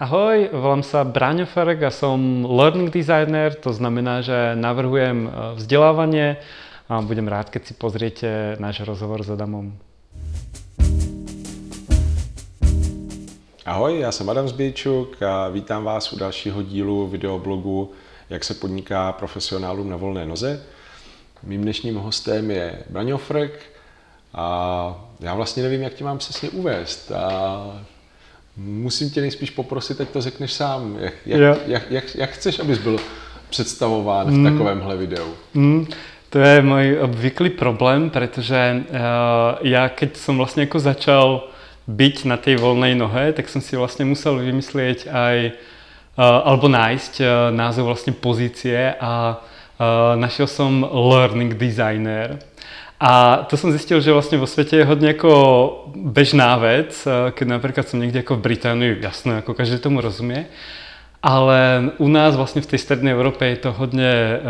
Ahoj, volám sa Braňo Ferek a som learning designer, to znamená, že navrhujem e, vzdelávanie a budem rád, keď si pozriete náš rozhovor s Adamom. Ahoj, já jsem Adam Zbějčuk a vítám vás u dalšího dílu videoblogu Jak se podniká profesionálům na volné noze. Mým dnešním hostem je Braňo Frek a já vlastně nevím, jak tě mám přesně uvést. A Musím tě nejspíš poprosit, ať to řekneš sám. Jak, jak, jak, jak, jak chceš, abys byl představován v mm. takovémhle videu? Mm. To je můj obvyklý problém, protože uh, já, keď jsem vlastně jako začal byť na tej voľnej nohe, tak som si vlastne musel vymyslieť aj, uh, alebo nájsť uh, názov vlastne pozície a uh, našiel som learning designer. A to som zistil, že vlastne vo svete je hodne ako bežná vec, eh, keď napríklad som niekde ako v Británii, jasno, ako každý tomu rozumie, ale u nás vlastne v tej strednej Európe je to hodne uh,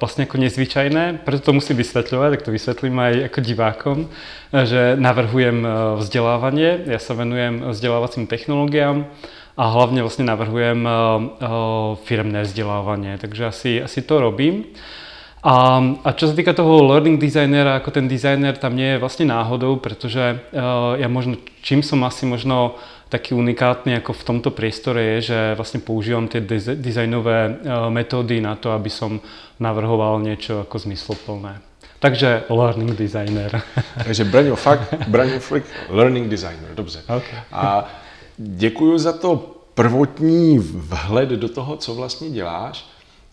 vlastne ako nezvyčajné, preto to musím vysvetľovať, tak to vysvetlím aj ako divákom, že navrhujem eh, vzdelávanie, ja sa venujem vzdelávacím technológiám a hlavne vlastne navrhujem uh, uh, firmné vzdelávanie, takže asi, asi to robím. A, a čo sa týka toho learning designera, ako ten designer tam nie je vlastne náhodou, pretože uh, ja možno, čím som asi možno taký unikátny ako v tomto priestore je, že vlastne používam tie dizajnové uh, metódy na to, aby som navrhoval niečo ako zmysloplné. Takže learning designer. Takže Braňo, fakt, Braňo Frick, learning designer, dobře. Okay. A děkuji za to prvotní vhled do toho, co vlastně děláš.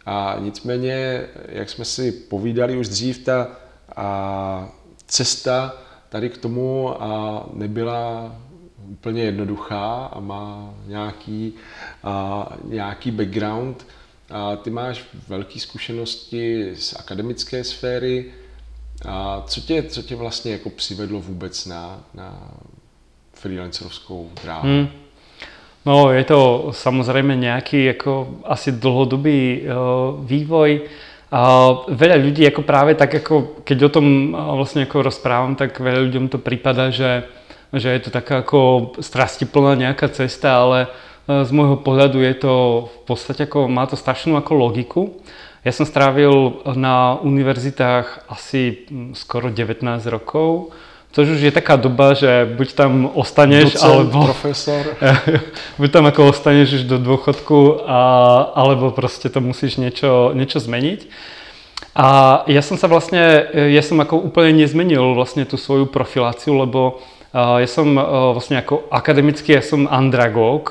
A nicméně, jak jsme si povídali už dřív, ta a, cesta tady k tomu a nebyla úplně jednoduchá a má nějaký, a, nějaký background. A ty máš velké zkušenosti z akademické sféry. A co tě, co tě vlastně jako přivedlo vůbec na, na freelancerovskou dráhu? Hmm. No, je to samozrejme nejaký ako asi dlhodobý uh, vývoj. A veľa ľudí ako práve tak, ako keď o tom vlastne ako rozprávam, tak veľa ľuďom to prípada, že, že je to taká ako strastiplná nejaká cesta, ale z môjho pohľadu je to v podstate ako, má to strašnú ako logiku. Ja som strávil na univerzitách asi skoro 19 rokov Což už je taká doba, že buď tam ostaneš, Docent, alebo... profesor. buď tam ako ostaneš už do dôchodku, a, alebo proste to musíš niečo, niečo zmeniť. A ja som sa vlastne, ja som ako úplne nezmenil vlastne tú svoju profiláciu, lebo ja som vlastne ako akademický, ja som andragóg.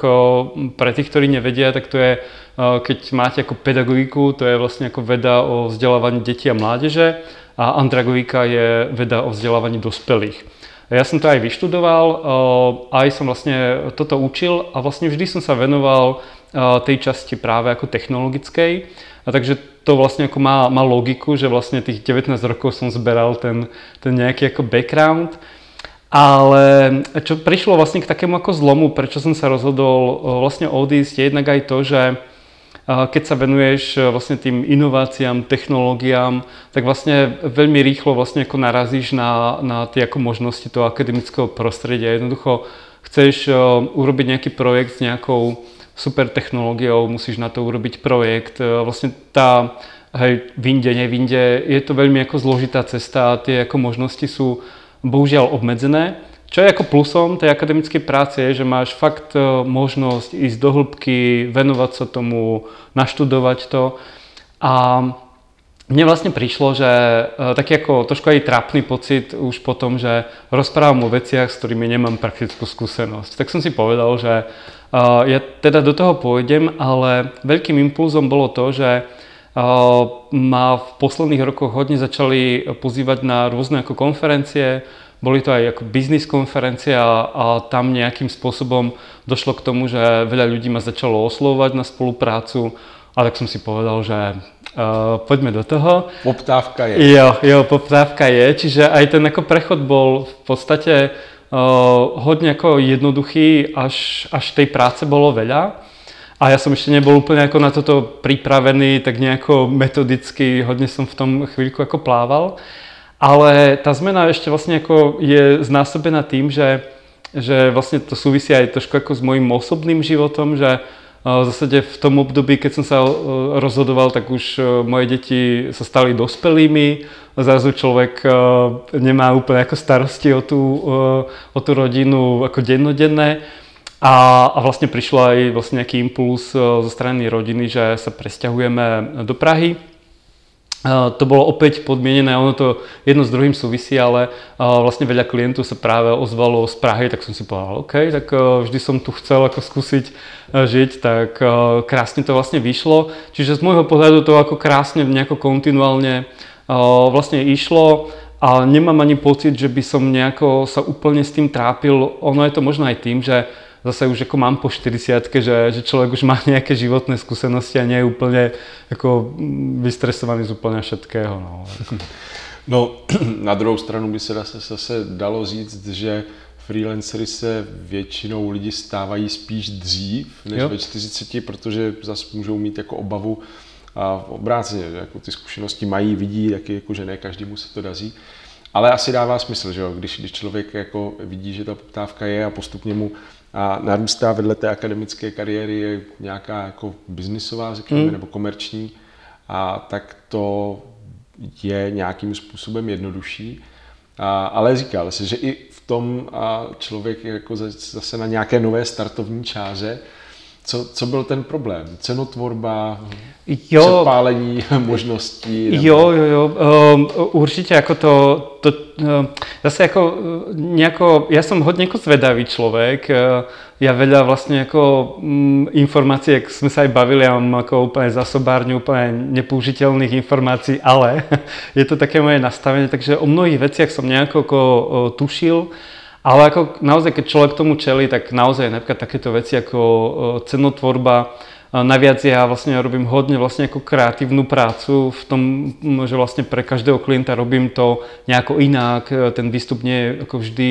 Pre tých, ktorí nevedia, tak to je, keď máte ako pedagogiku, to je vlastne ako veda o vzdelávaní detí a mládeže a andragogika je veda o vzdelávaní dospelých. Ja som to aj vyštudoval, eh, aj som vlastne toto učil a vlastne vždy som sa venoval eh, tej časti práve ako technologickej. A takže to vlastne ako má, má logiku, že vlastne tých 19 rokov som zberal ten, ten nejaký ako background. Ale čo prišlo vlastne k takému ako zlomu, prečo som sa rozhodol eh, vlastne odísť, je jednak aj to, že keď sa venuješ e, vlastne tým inováciám, technológiám, tak vlastne veľmi rýchlo vlastne ako narazíš na, na tie ako možnosti toho akademického prostredia. Jednoducho chceš e, urobiť nejaký projekt s nejakou super technológiou, musíš na to urobiť projekt. E, vlastne tá, hej, vinde, nevinde, je to veľmi ako zložitá cesta a tie ako možnosti sú bohužiaľ obmedzené. Čo je ako plusom tej akademickej práce je, že máš fakt e, možnosť ísť do hĺbky, venovať sa tomu, naštudovať to. A mne vlastne prišlo, že e, taký ako trošku aj trápny pocit už po tom, že rozprávam o veciach, s ktorými nemám praktickú skúsenosť. Tak som si povedal, že e, ja teda do toho pôjdem, ale veľkým impulzom bolo to, že ma v posledných rokoch hodne začali pozývať na rôzne ako konferencie, boli to aj ako biznis konferencia a, a tam nejakým spôsobom došlo k tomu, že veľa ľudí ma začalo oslovovať na spoluprácu a tak som si povedal, že uh, poďme do toho. Poptávka je. Jo, jo, poptávka je, čiže aj ten ako prechod bol v podstate uh, hodne ako jednoduchý, až, až tej práce bolo veľa. A ja som ešte nebol úplne ako na toto pripravený, tak nejako metodicky, hodne som v tom chvíľku ako plával. Ale tá zmena ešte vlastne ako je znásobená tým, že že vlastne to súvisí aj trošku ako s mojím osobným životom, že v zásade v tom období, keď som sa rozhodoval, tak už moje deti sa stali dospelými. Zrazu človek nemá úplne ako starosti o tú, o tú rodinu ako dennodenné. A, a vlastne prišlo aj vlastne nejaký impuls zo strany rodiny, že sa presťahujeme do Prahy to bolo opäť podmienené, ono to jedno s druhým súvisí, ale vlastne veľa klientov sa práve ozvalo z Prahy, tak som si povedal, OK, tak vždy som tu chcel ako skúsiť žiť, tak krásne to vlastne vyšlo. Čiže z môjho pohľadu to ako krásne nejako kontinuálne vlastne išlo a nemám ani pocit, že by som nejako sa úplne s tým trápil. Ono je to možno aj tým, že zase už ako mám po 40 že, že človek už má nejaké životné skúsenosti a nie je úplne ako vystresovaný z úplne všetkého. No. no na druhou stranu by se zase, zase dalo říct, že freelancery se většinou lidi stávají spíš dřív než jo. ve 40, protože zase můžou mít jako obavu a obráceně, že jako ty zkušenosti mají, vidí, taky jako, že ne každému se to daří. Ale asi dává smysl, že jo? Když, když člověk jako vidí, že ta poptávka je a postupně mu a narůstá vedle té akademické kariéry nějaká jako biznisová, řekněme, mm. nebo komerční, a tak to je nějakým způsobem jednodušší. A, ale říkal se, že i v tom a člověk jako zase na nějaké nové startovní čáře, co, co byl ten problém? Cenotvorba, jo, přepálení možností? Nebo... Jo, jo, jo. Um, určitě jako to, to um, zase jako nejako, ja som hodně jako zvedavý člověk. Ja veľa vlastne ako um, informácií, jak sme sa aj bavili, ja mám ako úplne zasobárňu úplne nepoužiteľných informácií, ale je to také moje nastavenie, takže o mnohých veciach som nejako ako, tušil. Ale ako naozaj, keď človek tomu čeli, tak naozaj napríklad takéto veci ako cenotvorba, Naviac ja vlastne robím hodne vlastne ako kreatívnu prácu v tom, že vlastne pre každého klienta robím to nejako inak, ten výstup nie je ako vždy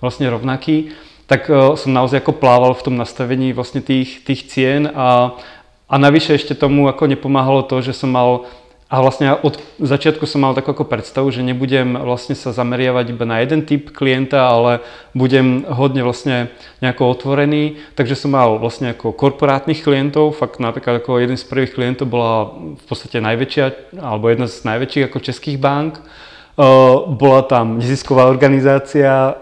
vlastne rovnaký, tak som naozaj ako plával v tom nastavení vlastne tých, tých cien a, a navyše ešte tomu ako nepomáhalo to, že som mal a vlastne od začiatku som mal takú ako predstavu, že nebudem vlastne sa zameriavať iba na jeden typ klienta, ale budem hodne vlastne nejako otvorený. Takže som mal vlastne ako korporátnych klientov, fakt napríklad ako jeden z prvých klientov bola v podstate najväčšia, alebo jedna z najväčších ako českých bank. Bola tam nezisková organizácia a,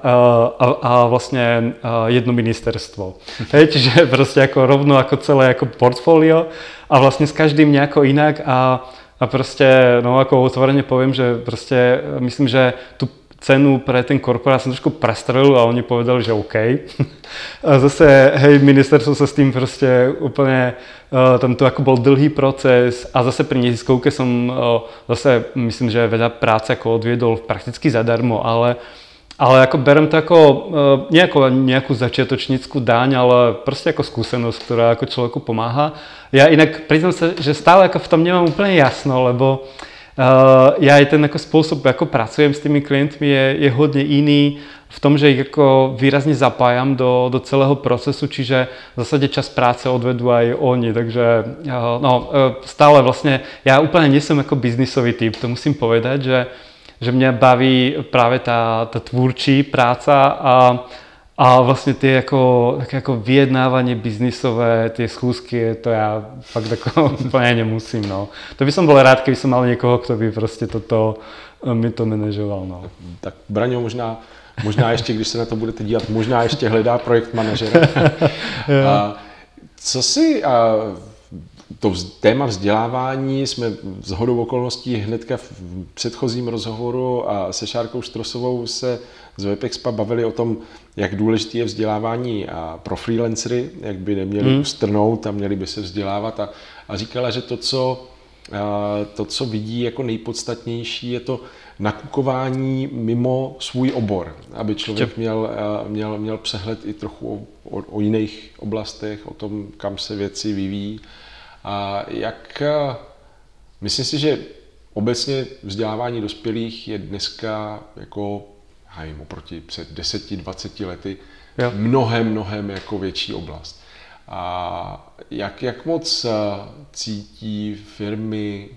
a vlastne jedno ministerstvo. Hej, čiže proste ako rovno ako celé ako portfólio a vlastne s každým nejako inak a a proste, no ako otvorene poviem, že proste myslím, že tu cenu pre ten korporát som trošku prestrelil a oni povedali, že OK. A zase, hej, ministerstvo sa s tým proste úplne, uh, tam to ako bol dlhý proces a zase pri neziskovke som uh, zase, myslím, že veľa práce ako odviedol prakticky zadarmo, ale uh, ale ako berem to ako, uh, nie nejakú začiatočníckú daň, ale proste ako skúsenosť, ktorá ako človeku pomáha. Ja inak priznám sa, že stále ako v tom nemám úplne jasno, lebo uh, ja aj ten ako spôsob, ako pracujem s tými klientmi je, je hodne iný v tom, že ich ako výrazne zapájam do, do celého procesu, čiže v zásade čas práce odvedú aj oni, takže uh, no, uh, stále vlastne, ja úplne nie som ako biznisový typ, to musím povedať, že že mě baví právě ta, ta tvůrčí práca a, a vlastně ty jako, tak jako vyjednávání biznisové, ty schůzky, to já fakt jako úplně nemusím, no. To by som bol rád, keby som mal někoho, kdo by prostě toto eh, mi to manažoval, no. Tak Braňo možná, možná ještě, když se na to budete dívat, možná ještě hledá projekt manažera. a co si a to téma vzdělávání jsme z hodou okolností hnedka v předchozím rozhovoru a se Šárkou Štrosovou se z Webexpa bavili o tom, jak důležité je vzdělávání a pro freelancery, jak by neměli hmm. ustrnout a měli by se vzdělávat a, a říkala, že to co, to, co vidí jako nejpodstatnější, je to nakukování mimo svůj obor, aby člověk měl, měl, měl přehled i trochu o, o, o jiných oblastech, o tom, kam se věci vyvíjí a jak, eh, myslím si, že obecně vzdělávání dospělých je dneska jako, já nevím, oproti před 10-20 lety jo. mnohem, mnohem jako větší oblast. A jak, jak moc eh, cítí firmy,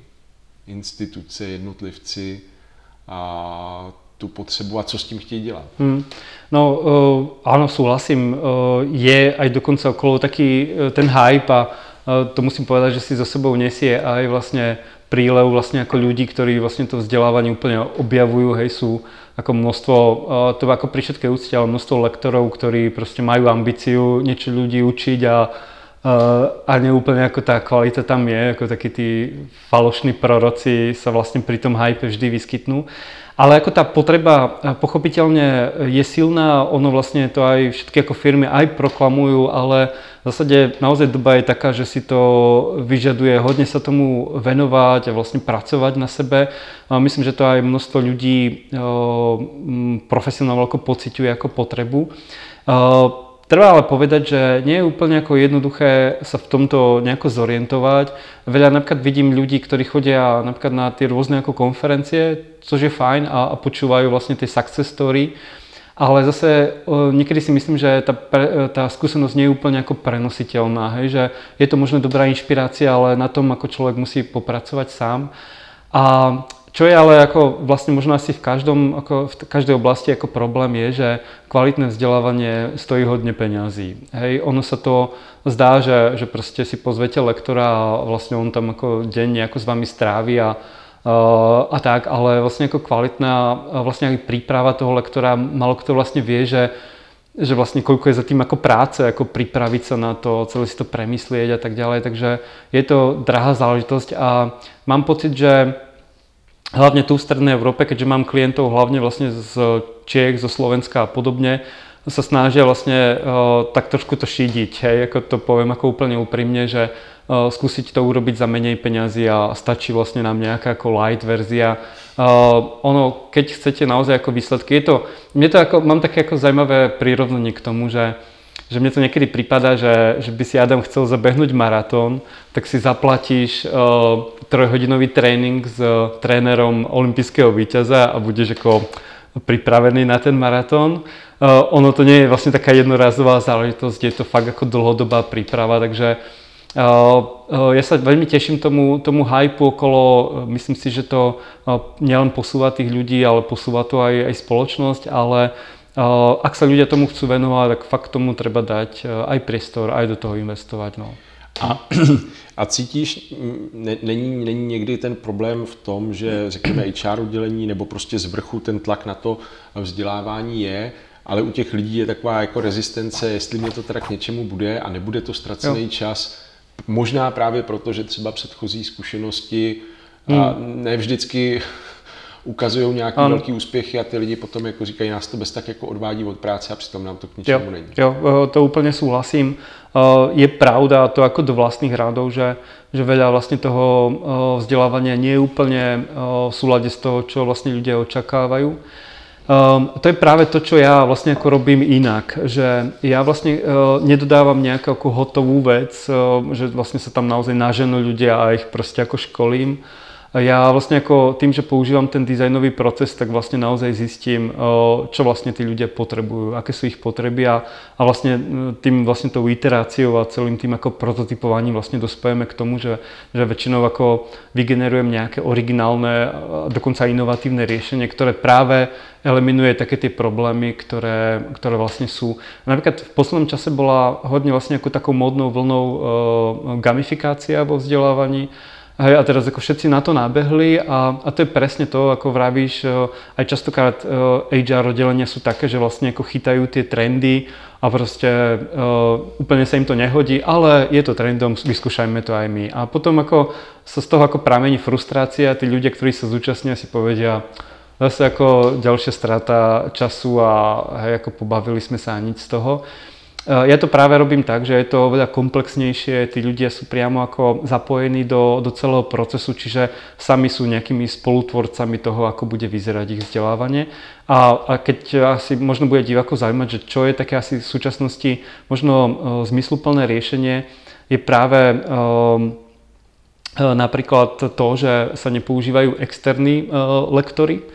instituce, jednotlivci a tu potřebu a co s tím chtějí dělat. Hmm. No uh, áno, súhlasím. Uh, je aj dokonca okolo taký uh, ten hype a to musím povedať, že si so sebou nesie aj vlastne prílev vlastne ako ľudí, ktorí vlastne to vzdelávanie úplne objavujú, hej, sú ako množstvo, to ako pri všetkej úcte, ale množstvo lektorov, ktorí proste majú ambíciu niečo ľudí učiť a a neúplne ako tá kvalita tam je, ako takí tí falošní proroci sa vlastne pri tom hype vždy vyskytnú. Ale ako tá potreba pochopiteľne je silná, ono vlastne to aj všetky ako firmy aj proklamujú, ale v zásade naozaj doba je taká, že si to vyžaduje hodne sa tomu venovať a vlastne pracovať na sebe. A myslím, že to aj množstvo ľudí profesionálne ako pociťuje ako potrebu. Treba ale povedať, že nie je úplne ako jednoduché sa v tomto nejako zorientovať. Veľa napríklad vidím ľudí, ktorí chodia napríklad na tie rôzne ako konferencie, což je fajn a, a počúvajú vlastne tie success story, ale zase niekedy si myslím, že tá, tá skúsenosť nie je úplne ako prenositeľná, hej? že je to možno dobrá inšpirácia, ale na tom ako človek musí popracovať sám. A čo je ale ako vlastne možno asi v, každom, ako v každej oblasti ako problém je, že kvalitné vzdelávanie stojí hodne peňazí. Hej, ono sa to zdá, že, že proste si pozvete lektora a vlastne on tam ako deň ako s vami strávi a, a tak, ale vlastne ako kvalitná vlastne aj príprava toho lektora, malo kto vlastne vie, že že vlastne koľko je za tým ako práce, ako pripraviť sa na to, celé si to premyslieť a tak ďalej. Takže je to drahá záležitosť a mám pocit, že hlavne tu v Strednej Európe, keďže mám klientov hlavne vlastne z Čiech, zo Slovenska a podobne, sa snažia vlastne uh, tak trošku to šídiť, hej, ako to poviem ako úplne úprimne, že uh, skúsiť to urobiť za menej peňazí a stačí vlastne nám nejaká ako light verzia. Uh, ono, keď chcete naozaj ako výsledky, je to, mne to ako, mám také ako zaujímavé prirovnanie k tomu, že že mne to niekedy prípada, že, že by si Adam chcel zabehnúť maratón, tak si zaplatíš uh, trojhodinový tréning s uh, trénerom olympijského víťaza a budeš ako pripravený na ten maratón. Uh, ono to nie je vlastne taká jednorazová záležitosť, je to fakt ako dlhodobá príprava, takže uh, uh, ja sa veľmi teším tomu, tomu hypu okolo, myslím si, že to nielen posúva tých ľudí, ale posúva to aj, aj spoločnosť, ale ak sa ľudia tomu chcú venovať, tak fakt tomu treba dať aj priestor, aj do toho investovať. No. A, a cítíš, ne, není, není někdy ten problém v tom, že řekněme HR oddělení nebo prostě z vrchu ten tlak na to vzdělávání je, ale u těch lidí je taková jako rezistence, jestli mě to teda k něčemu bude a nebude to ztracený jo. čas. Možná právě proto, že třeba předchozí zkušenosti hmm. a ne vždycky ukazují nějaký ano. velký úspěchy a ty lidi potom jako říkají, nás to bez tak jako odvádí od práce a přitom nám to k ničemu jo, není. Jo, eh, to úplně souhlasím. Eh, je pravda to jako do vlastných rádov, že, že veľa vlastně toho eh, vzdelávania nie je úplně v súlade z toho, čo vlastně ľudia očakávajú. Um, to je práve to, čo ja vlastne ako robím inak, že ja vlastne uh, nedodávam nejakú hotovú vec, uh, že vlastne sa tam naozaj naženú ľudia a ich proste ako školím, ja vlastne ako tým, že používam ten dizajnový proces, tak vlastne naozaj zistím, čo vlastne tí ľudia potrebujú, aké sú ich potreby a, a vlastne tým vlastne tou iteráciou a celým tým ako prototypovaním vlastne dospojeme k tomu, že, že väčšinou ako vygenerujem nejaké originálne, dokonca inovatívne riešenie, ktoré práve eliminuje také tie problémy, ktoré, ktoré vlastne sú. Napríklad v poslednom čase bola hodne vlastne ako takou módnou vlnou gamifikácia vo vzdelávaní, Hej, a teraz ako všetci na to nábehli a, a to je presne to, ako vravíš, e, aj častokrát e, HR oddelenia sú také, že vlastne ako chytajú tie trendy a proste uh, úplne sa im to nehodí, ale je to trendom, vyskúšajme to aj my. A potom ako sa z toho ako pramení frustrácia, tí ľudia, ktorí sa zúčastnia, si povedia, zase ako ďalšia strata času a hej, ako pobavili sme sa a nič z toho. Ja to práve robím tak, že je to oveľa komplexnejšie, tí ľudia sú priamo ako zapojení do, do celého procesu, čiže sami sú nejakými spolutvorcami toho, ako bude vyzerať ich vzdelávanie. A, a keď asi možno bude divákov zaujímať, že čo je také asi v súčasnosti možno uh, zmysluplné riešenie, je práve uh, napríklad to, že sa nepoužívajú externí lektory,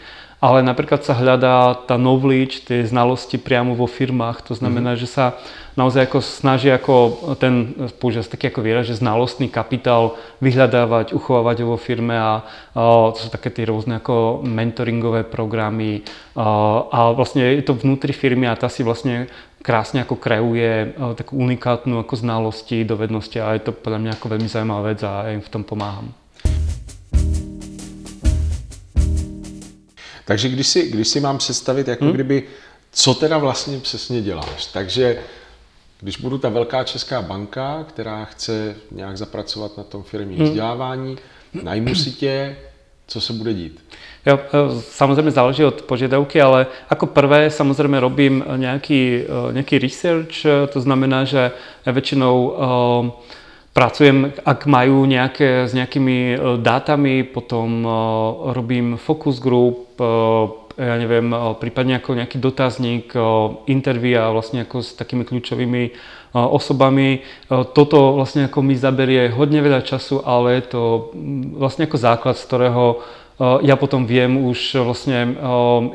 ale napríklad sa hľadá tá knowledge, tie znalosti priamo vo firmách. To znamená, mm-hmm. že sa naozaj ako snaží ako ten, používať taký ako výraz, že znalostný kapitál vyhľadávať, uchovávať ho vo firme a, a to sú také tie rôzne ako mentoringové programy a, a vlastne je to vnútri firmy a tá si vlastne krásne ako kreuje takú unikátnu ako znalosti, dovednosti a je to podľa mňa ako veľmi zaujímavá vec a ja im v tom pomáham. Takže když si, když si mám představit, jako hmm? kdyby, co teda vlastně přesně děláš. Takže když budu ta velká česká banka, která chce nějak zapracovat na tom firmním hmm. vzdělávání, najmu si tě, co se bude dít? Jo, e, samozrejme záleží od požiadavky, ale ako prvé samozrejme robím nejaký, e, nejaký research, e, to znamená, že väčšinou pracujem, ak majú nejaké, s nejakými dátami, potom robím focus group, ja neviem, prípadne ako nejaký dotazník, intervia vlastne ako s takými kľúčovými osobami. Toto vlastne ako mi zaberie hodne veľa času, ale je to vlastne ako základ, z ktorého ja potom viem už vlastne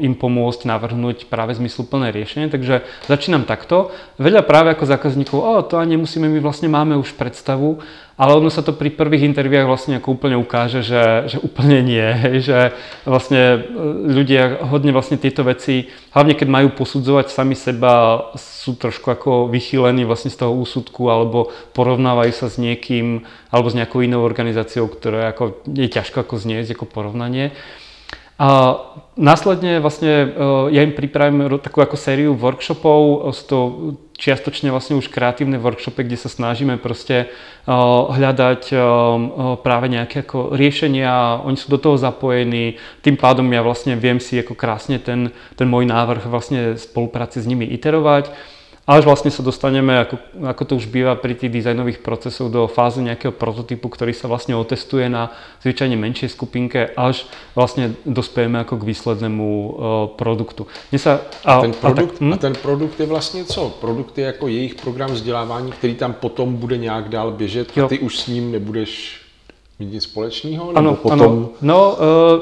im pomôcť navrhnúť práve zmysluplné riešenie. Takže začínam takto. Veľa práve ako zákazníkov, o, to ani nemusíme, my vlastne máme už predstavu, ale ono sa to pri prvých interviách vlastne ako úplne ukáže, že, že úplne nie, hej, že vlastne e, ľudia hodne vlastne tieto veci, hlavne keď majú posudzovať sami seba, sú trošku ako vychýlení vlastne z toho úsudku alebo porovnávajú sa s niekým alebo s nejakou inou organizáciou, ktoré ako je ťažko ako zniesť ako porovnanie. A následne vlastne e, ja im pripravím takú ako sériu workshopov, z toho čiastočne vlastne už kreatívne workshopy, kde sa snažíme proste e, hľadať e, práve nejaké ako riešenia, oni sú do toho zapojení, tým pádom ja vlastne viem si ako krásne ten, ten môj návrh vlastne spolupráci s nimi iterovať až vlastne sa dostaneme, ako, ako to už býva pri tých dizajnových procesoch, do fázy nejakého prototypu, ktorý sa vlastne otestuje na zvyčajne menšej skupinke, až vlastne dospejeme ako k výslednému uh, produktu. sa, a, a, ten produkt, a, tak, hm? a ten produkt je vlastně co? Produkt je jako jejich program vzdělávání, který tam potom bude nějak dál běžet jo. a ty už s ním nebudeš mít společného? Ano, potom... ano. No, uh,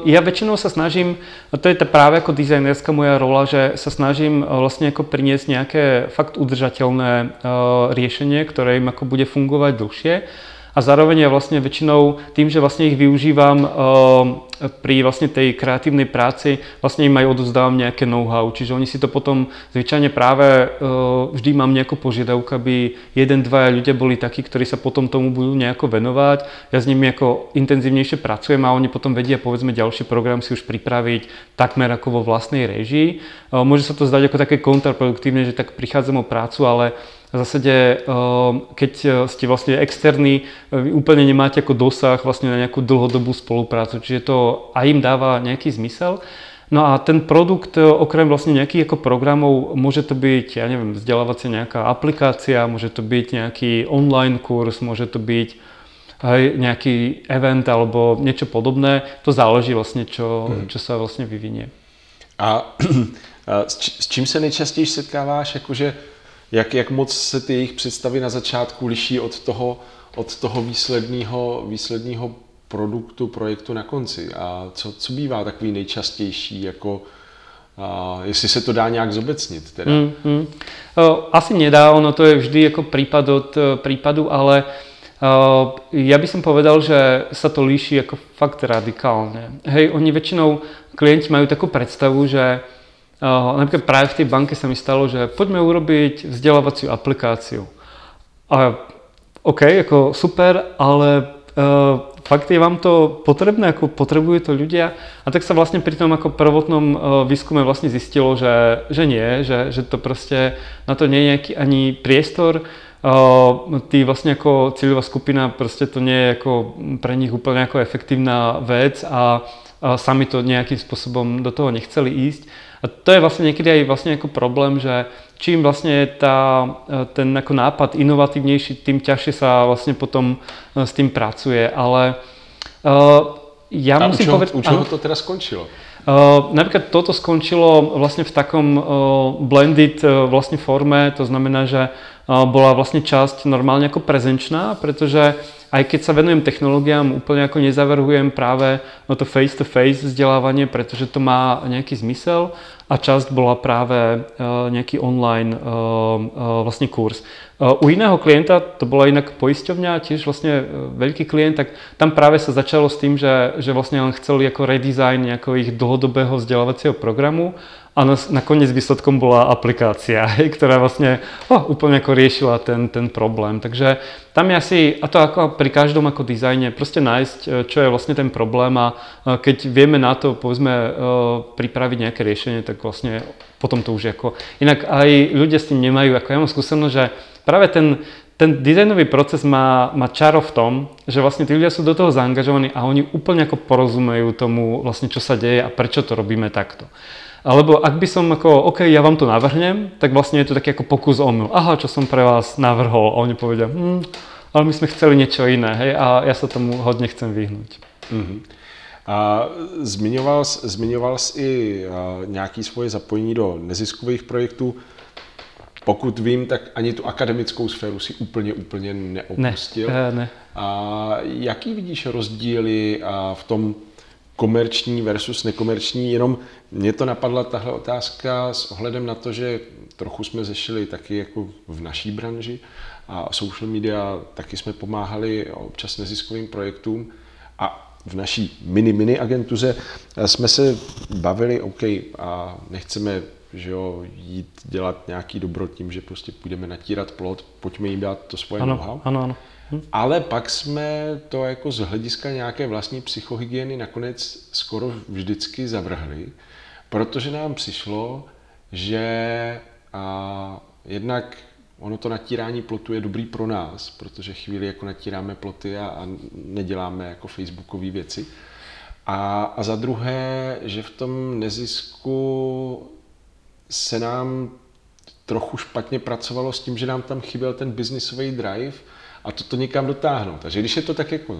ja väčšinou sa snažím, a to je to práve ako dizajnerská moja rola, že sa snažím uh, vlastne ako priniesť nejaké fakt udržateľné uh, riešenie, ktoré im ako bude fungovať dlhšie a zároveň ja vlastne väčšinou tým, že vlastne ich využívam uh, pri vlastne tej kreatívnej práci, vlastne im aj odozdávam nejaké know-how, čiže oni si to potom zvyčajne práve uh, vždy mám nejakú požiadavku, aby jeden, dvaja ľudia boli takí, ktorí sa potom tomu budú nejako venovať. Ja s nimi ako intenzívnejšie pracujem a oni potom vedia povedzme ďalší program si už pripraviť takmer ako vo vlastnej režii. Uh, môže sa to zdať ako také kontraproduktívne, že tak prichádzam o prácu, ale v zásade, ehm, keď e, ste vlastne externí, e, vy úplne nemáte ako dosah vlastne na nejakú dlhodobú spoluprácu, čiže to aj im dáva nejaký zmysel. No a ten produkt, e, okrem vlastne nejakých ako programov, môže to byť, ja neviem, vzdelávacia nejaká aplikácia, môže to byť nejaký online kurz, môže to byť aj nejaký event alebo niečo podobné. To záleží vlastne, čo, hmm. čo sa vlastne vyvinie. A, a s čím sa nejčastěji setkáváš, akože jak, jak moc se ty jejich představy na začátku liší od toho, od toho výsledného, výsledného produktu, projektu na konci. A co, co bývá takový nejčastější, jako a jestli se to dá nějak zobecnit teda? Mm, mm. Asi nedá, ono to je vždy jako prípad od e, prípadu, ale ja by som povedal, že sa to líši ako fakt radikálne. Hej, oni väčšinou, klienti majú takú predstavu, že napríklad práve v tej banke sa mi stalo, že poďme urobiť vzdelávaciu aplikáciu. A OK, ako super, ale uh, fakt je vám to potrebné, ako potrebujú to ľudia. A tak sa vlastne pri tom ako prvotnom uh, výskume vlastne zistilo, že, že nie, že, že to proste na to nie je nejaký ani priestor. Uh, tí vlastne ako cieľová skupina, proste to nie je ako pre nich úplne ako efektívna vec a, a sami to nejakým spôsobom do toho nechceli ísť. A to je vlastne niekedy aj vlastne ako problém, že čím vlastne je tá, ten ako nápad inovatívnejší, tým ťažšie sa vlastne potom e, s tým pracuje. Ale uh, ja A musím povedať... U čoho to teraz skončilo? Uh, napríklad toto skončilo vlastne v takom uh, blended uh, vlastne forme, to znamená, že bola vlastne časť normálne ako prezenčná, pretože aj keď sa venujem technológiám, úplne ako nezavrhujem práve no to face-to-face vzdelávanie, pretože to má nejaký zmysel a časť bola práve nejaký online vlastne kurz. U iného klienta, to bola inak poisťovňa, tiež vlastne veľký klient, tak tam práve sa začalo s tým, že, že vlastne len chceli ako redesign nejakého ich dlhodobého vzdelávacieho programu a nakoniec výsledkom bola aplikácia, ktorá vlastne oh, úplne ako riešila ten, ten problém. Takže tam je asi, a to ako pri každom ako dizajne, proste nájsť, e, čo je vlastne ten problém a e, keď vieme na to, povedzme, e, pripraviť nejaké riešenie, tak vlastne potom to už ako... Inak aj ľudia s tým nemajú, ako ja mám skúsenosť, že práve ten, ten dizajnový proces má, má čaro v tom, že vlastne tí ľudia sú do toho zaangažovaní a oni úplne ako porozumejú tomu vlastne, čo sa deje a prečo to robíme takto. Alebo ak by som ako, OK, ja vám to navrhnem, tak vlastne je to taký ako pokus o mnou. Aha, čo som pre vás navrhol. A oni povedia, hm, ale my sme chceli niečo iné, hej, a ja sa tomu hodne chcem vyhnúť. Mm-hmm. A zmiňoval, zmiňoval jsi i nějaké svoje zapojení do neziskových projektů. Pokud vím, tak ani tu akademickou sféru si úplně, úplně neopustil. Ne, ne. A jaký vidíš rozdíly v tom komerční versus nekomerční, jenom mě to napadla tahle otázka s ohledem na to, že trochu jsme zešili taky jako v naší branži a social media taky jsme pomáhali občas neziskovým projektům a v naší mini mini agentuře jsme se bavili, OK, a nechceme že jo, jít dělat nějaký dobro tím, že prostě půjdeme natírat plot, pojďme jim dát to svoje ano, know-how. Ano, ano. Ale pak jsme to jako z hlediska nějaké vlastní psychohygieny nakonec skoro vždycky zavrhli, protože nám přišlo, že a jednak ono to natírání plotu je dobrý pro nás, protože chvíli jako natíráme ploty a, a neděláme jako facebookové věci. A, a za druhé, že v tom nezisku se nám trochu špatně pracovalo s tím, že nám tam chyběl ten businessový drive, a to, to někam dotáhnout. Takže když je to tak jako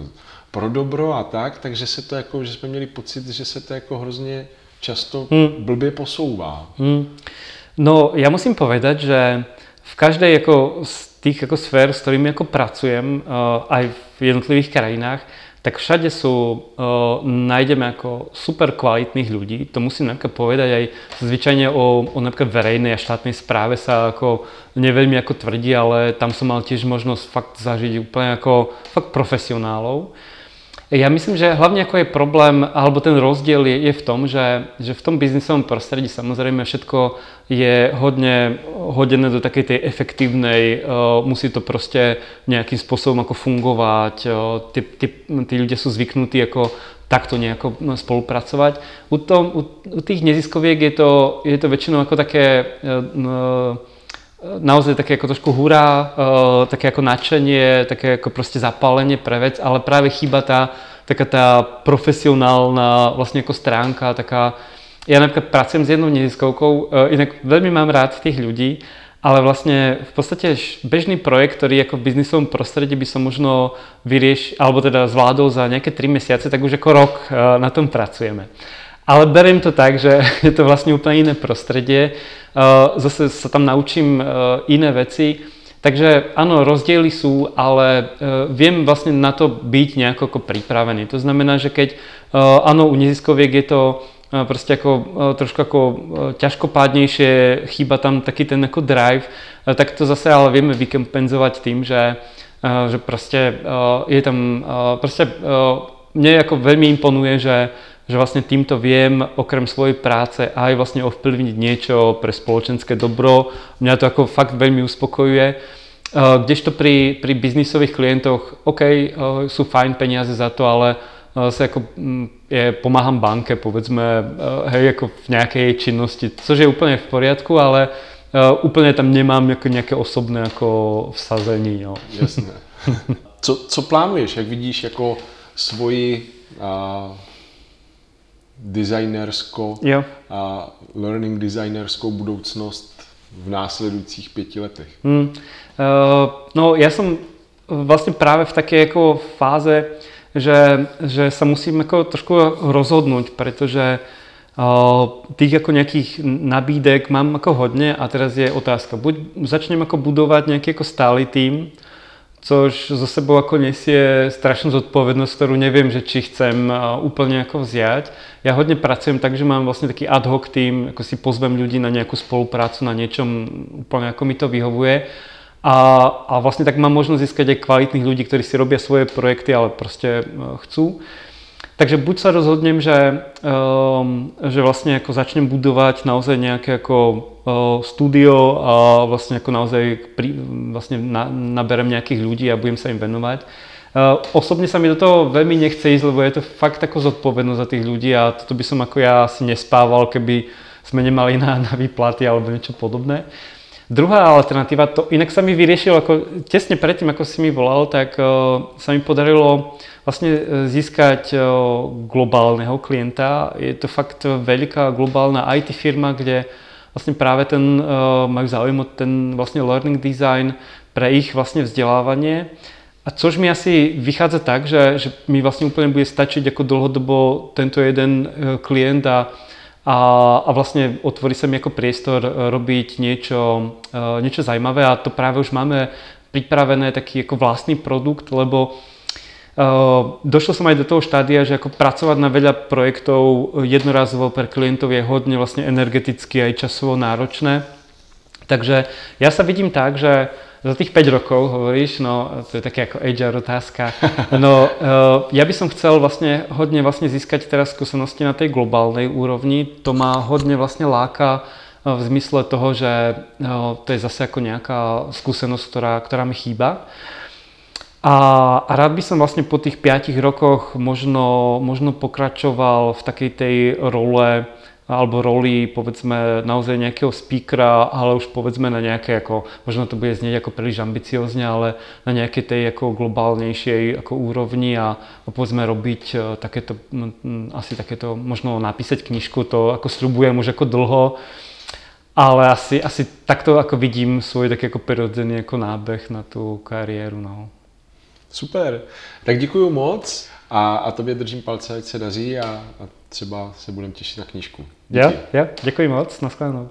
pro dobro a tak, takže se to jako, že jsme měli pocit, že se to jako hrozně často hmm. blbě posouvá. Hmm. No, ja musím povedať, že v každej ako z tých ako sfér, s ktorými ako pracujem, uh, aj v jednotlivých krajinách, tak všade sú, uh, nájdeme ako super kvalitných ľudí. To musím napríklad povedať aj zvyčajne o, o napríklad verejnej a štátnej správe sa ako neveľmi ako tvrdí, ale tam som mal tiež možnosť fakt zažiť úplne ako fakt profesionálov. Ja myslím, že hlavne ako je problém, alebo ten rozdiel je, je v tom, že, že v tom biznisovom prostredí samozrejme všetko je hodne hodené do takej tej efektívnej, uh, musí to proste nejakým spôsobom ako fungovať, uh, tí, tí, tí ľudia sú zvyknutí ako takto nejako spolupracovať. U, tom, u, u tých neziskoviek je to, je to väčšinou ako také uh, naozaj také ako trošku hurá, uh, také ako nadšenie, také ako proste zapálenie pre vec, ale práve chýba tá taká tá profesionálna vlastne ako stránka, taká, ja napríklad pracujem s jednou neziskovkou, uh, inak veľmi mám rád tých ľudí, ale vlastne v podstate bežný projekt, ktorý ako v biznisovom prostredí by som možno vyrieš, alebo teda zvládol za nejaké 3 mesiace, tak už ako rok uh, na tom pracujeme. Ale beriem to tak, že je to vlastne úplne iné prostredie. Uh, zase sa tam naučím uh, iné veci. Takže áno, rozdiely sú, ale uh, viem vlastne na to byť nejako ako pripravený. To znamená, že keď áno, u neziskoviek je to proste ako, trošku ako ťažkopádnejšie, chýba tam taký ten ako drive, tak to zase ale vieme vykompenzovať tým, že, že proste je tam, proste mne ako veľmi imponuje, že že vlastne týmto viem okrem svojej práce aj vlastne ovplyvniť niečo pre spoločenské dobro. Mňa to ako fakt veľmi uspokojuje. Uh, kdežto pri, pri biznisových klientoch, OK, uh, sú fajn peniaze za to, ale uh, sa ako, je, pomáham banke, povedzme, hej, ako v nejakej činnosti, což je úplne v poriadku, ale úplne tam nemám nejaké osobné ako vsazení. Jo. Jasné. Co, co plánuješ, jak vidíš jako svoji uh designerskou a learning designerskou budoucnost v následujících pěti letech? Hmm. Uh, no ja som vlastne práve v takej ako fáze, že, že sa musím ako trošku rozhodnúť, pretože tých ako nejakých nabídek mám ako hodně a teraz je otázka, buď začnem ako budovat nějaký jako stály tým, což za sebou ako nesie strašnú zodpovednosť, ktorú neviem, že či chcem úplne ako vziať. Ja hodne pracujem tak, že mám vlastne taký ad hoc tým, ako si pozvem ľudí na nejakú spoluprácu na niečom úplne ako mi to vyhovuje. A, a vlastne tak mám možnosť získať aj kvalitných ľudí, ktorí si robia svoje projekty, ale proste chcú. Takže buď sa rozhodnem, že, um, že vlastne ako začnem budovať naozaj nejaké ako uh, studio a vlastne ako naozaj pri, vlastne na, naberem nejakých ľudí a budem sa im venovať. Uh, osobne sa mi do toho veľmi nechce ísť, lebo je to fakt ako zodpovednosť za tých ľudí a toto by som ako ja asi nespával, keby sme nemali na, na výplaty alebo niečo podobné. Druhá alternatíva, to inak sa mi vyriešilo, ako tesne predtým, ako si mi volal, tak uh, sa mi podarilo vlastne e, získať e, globálneho klienta. Je to fakt veľká globálna IT firma, kde vlastne práve ten, e, majú záujem o ten vlastne learning design pre ich vlastne vzdelávanie. A což mi asi vychádza tak, že, že mi vlastne úplne bude stačiť ako dlhodobo tento jeden klient a, a, a vlastne otvorí sa mi ako priestor robiť niečo, niečo zaujímavé a to práve už máme pripravené taký ako vlastný produkt, lebo Ehm, došlo som aj do toho štádia, že ako pracovať na veľa projektov jednorazovo pre klientov je hodne vlastne energeticky aj časovo náročné. Takže ja sa vidím tak, že za tých 5 rokov hovoríš, no to je také ako HR otázka, no ehm, ja by som chcel vlastne hodne vlastne získať teraz skúsenosti na tej globálnej úrovni, to má hodne vlastne láka v zmysle toho, že to je zase ako nejaká skúsenosť, ktorá, ktorá mi chýba. A, a rád by som vlastne po tých 5 rokoch možno, možno pokračoval v takej tej role alebo roli povedzme naozaj nejakého speakera, ale už povedzme na nejaké ako, možno to bude znieť ako príliš ambiciozne, ale na nejakej tej ako globálnejšej ako úrovni a, a povedzme robiť e, takéto, asi takéto, možno napísať knižku, to ako sľubujem už ako dlho, ale asi, asi takto ako vidím svoj taký ako prirodzený ako nábeh na tú kariéru. No. Super, tak děkuji moc a, a tobě držím palce, ať se daří a, a třeba se budeme těšit na knížku. Díky. Jo, jo, děkuji moc, nashledanou.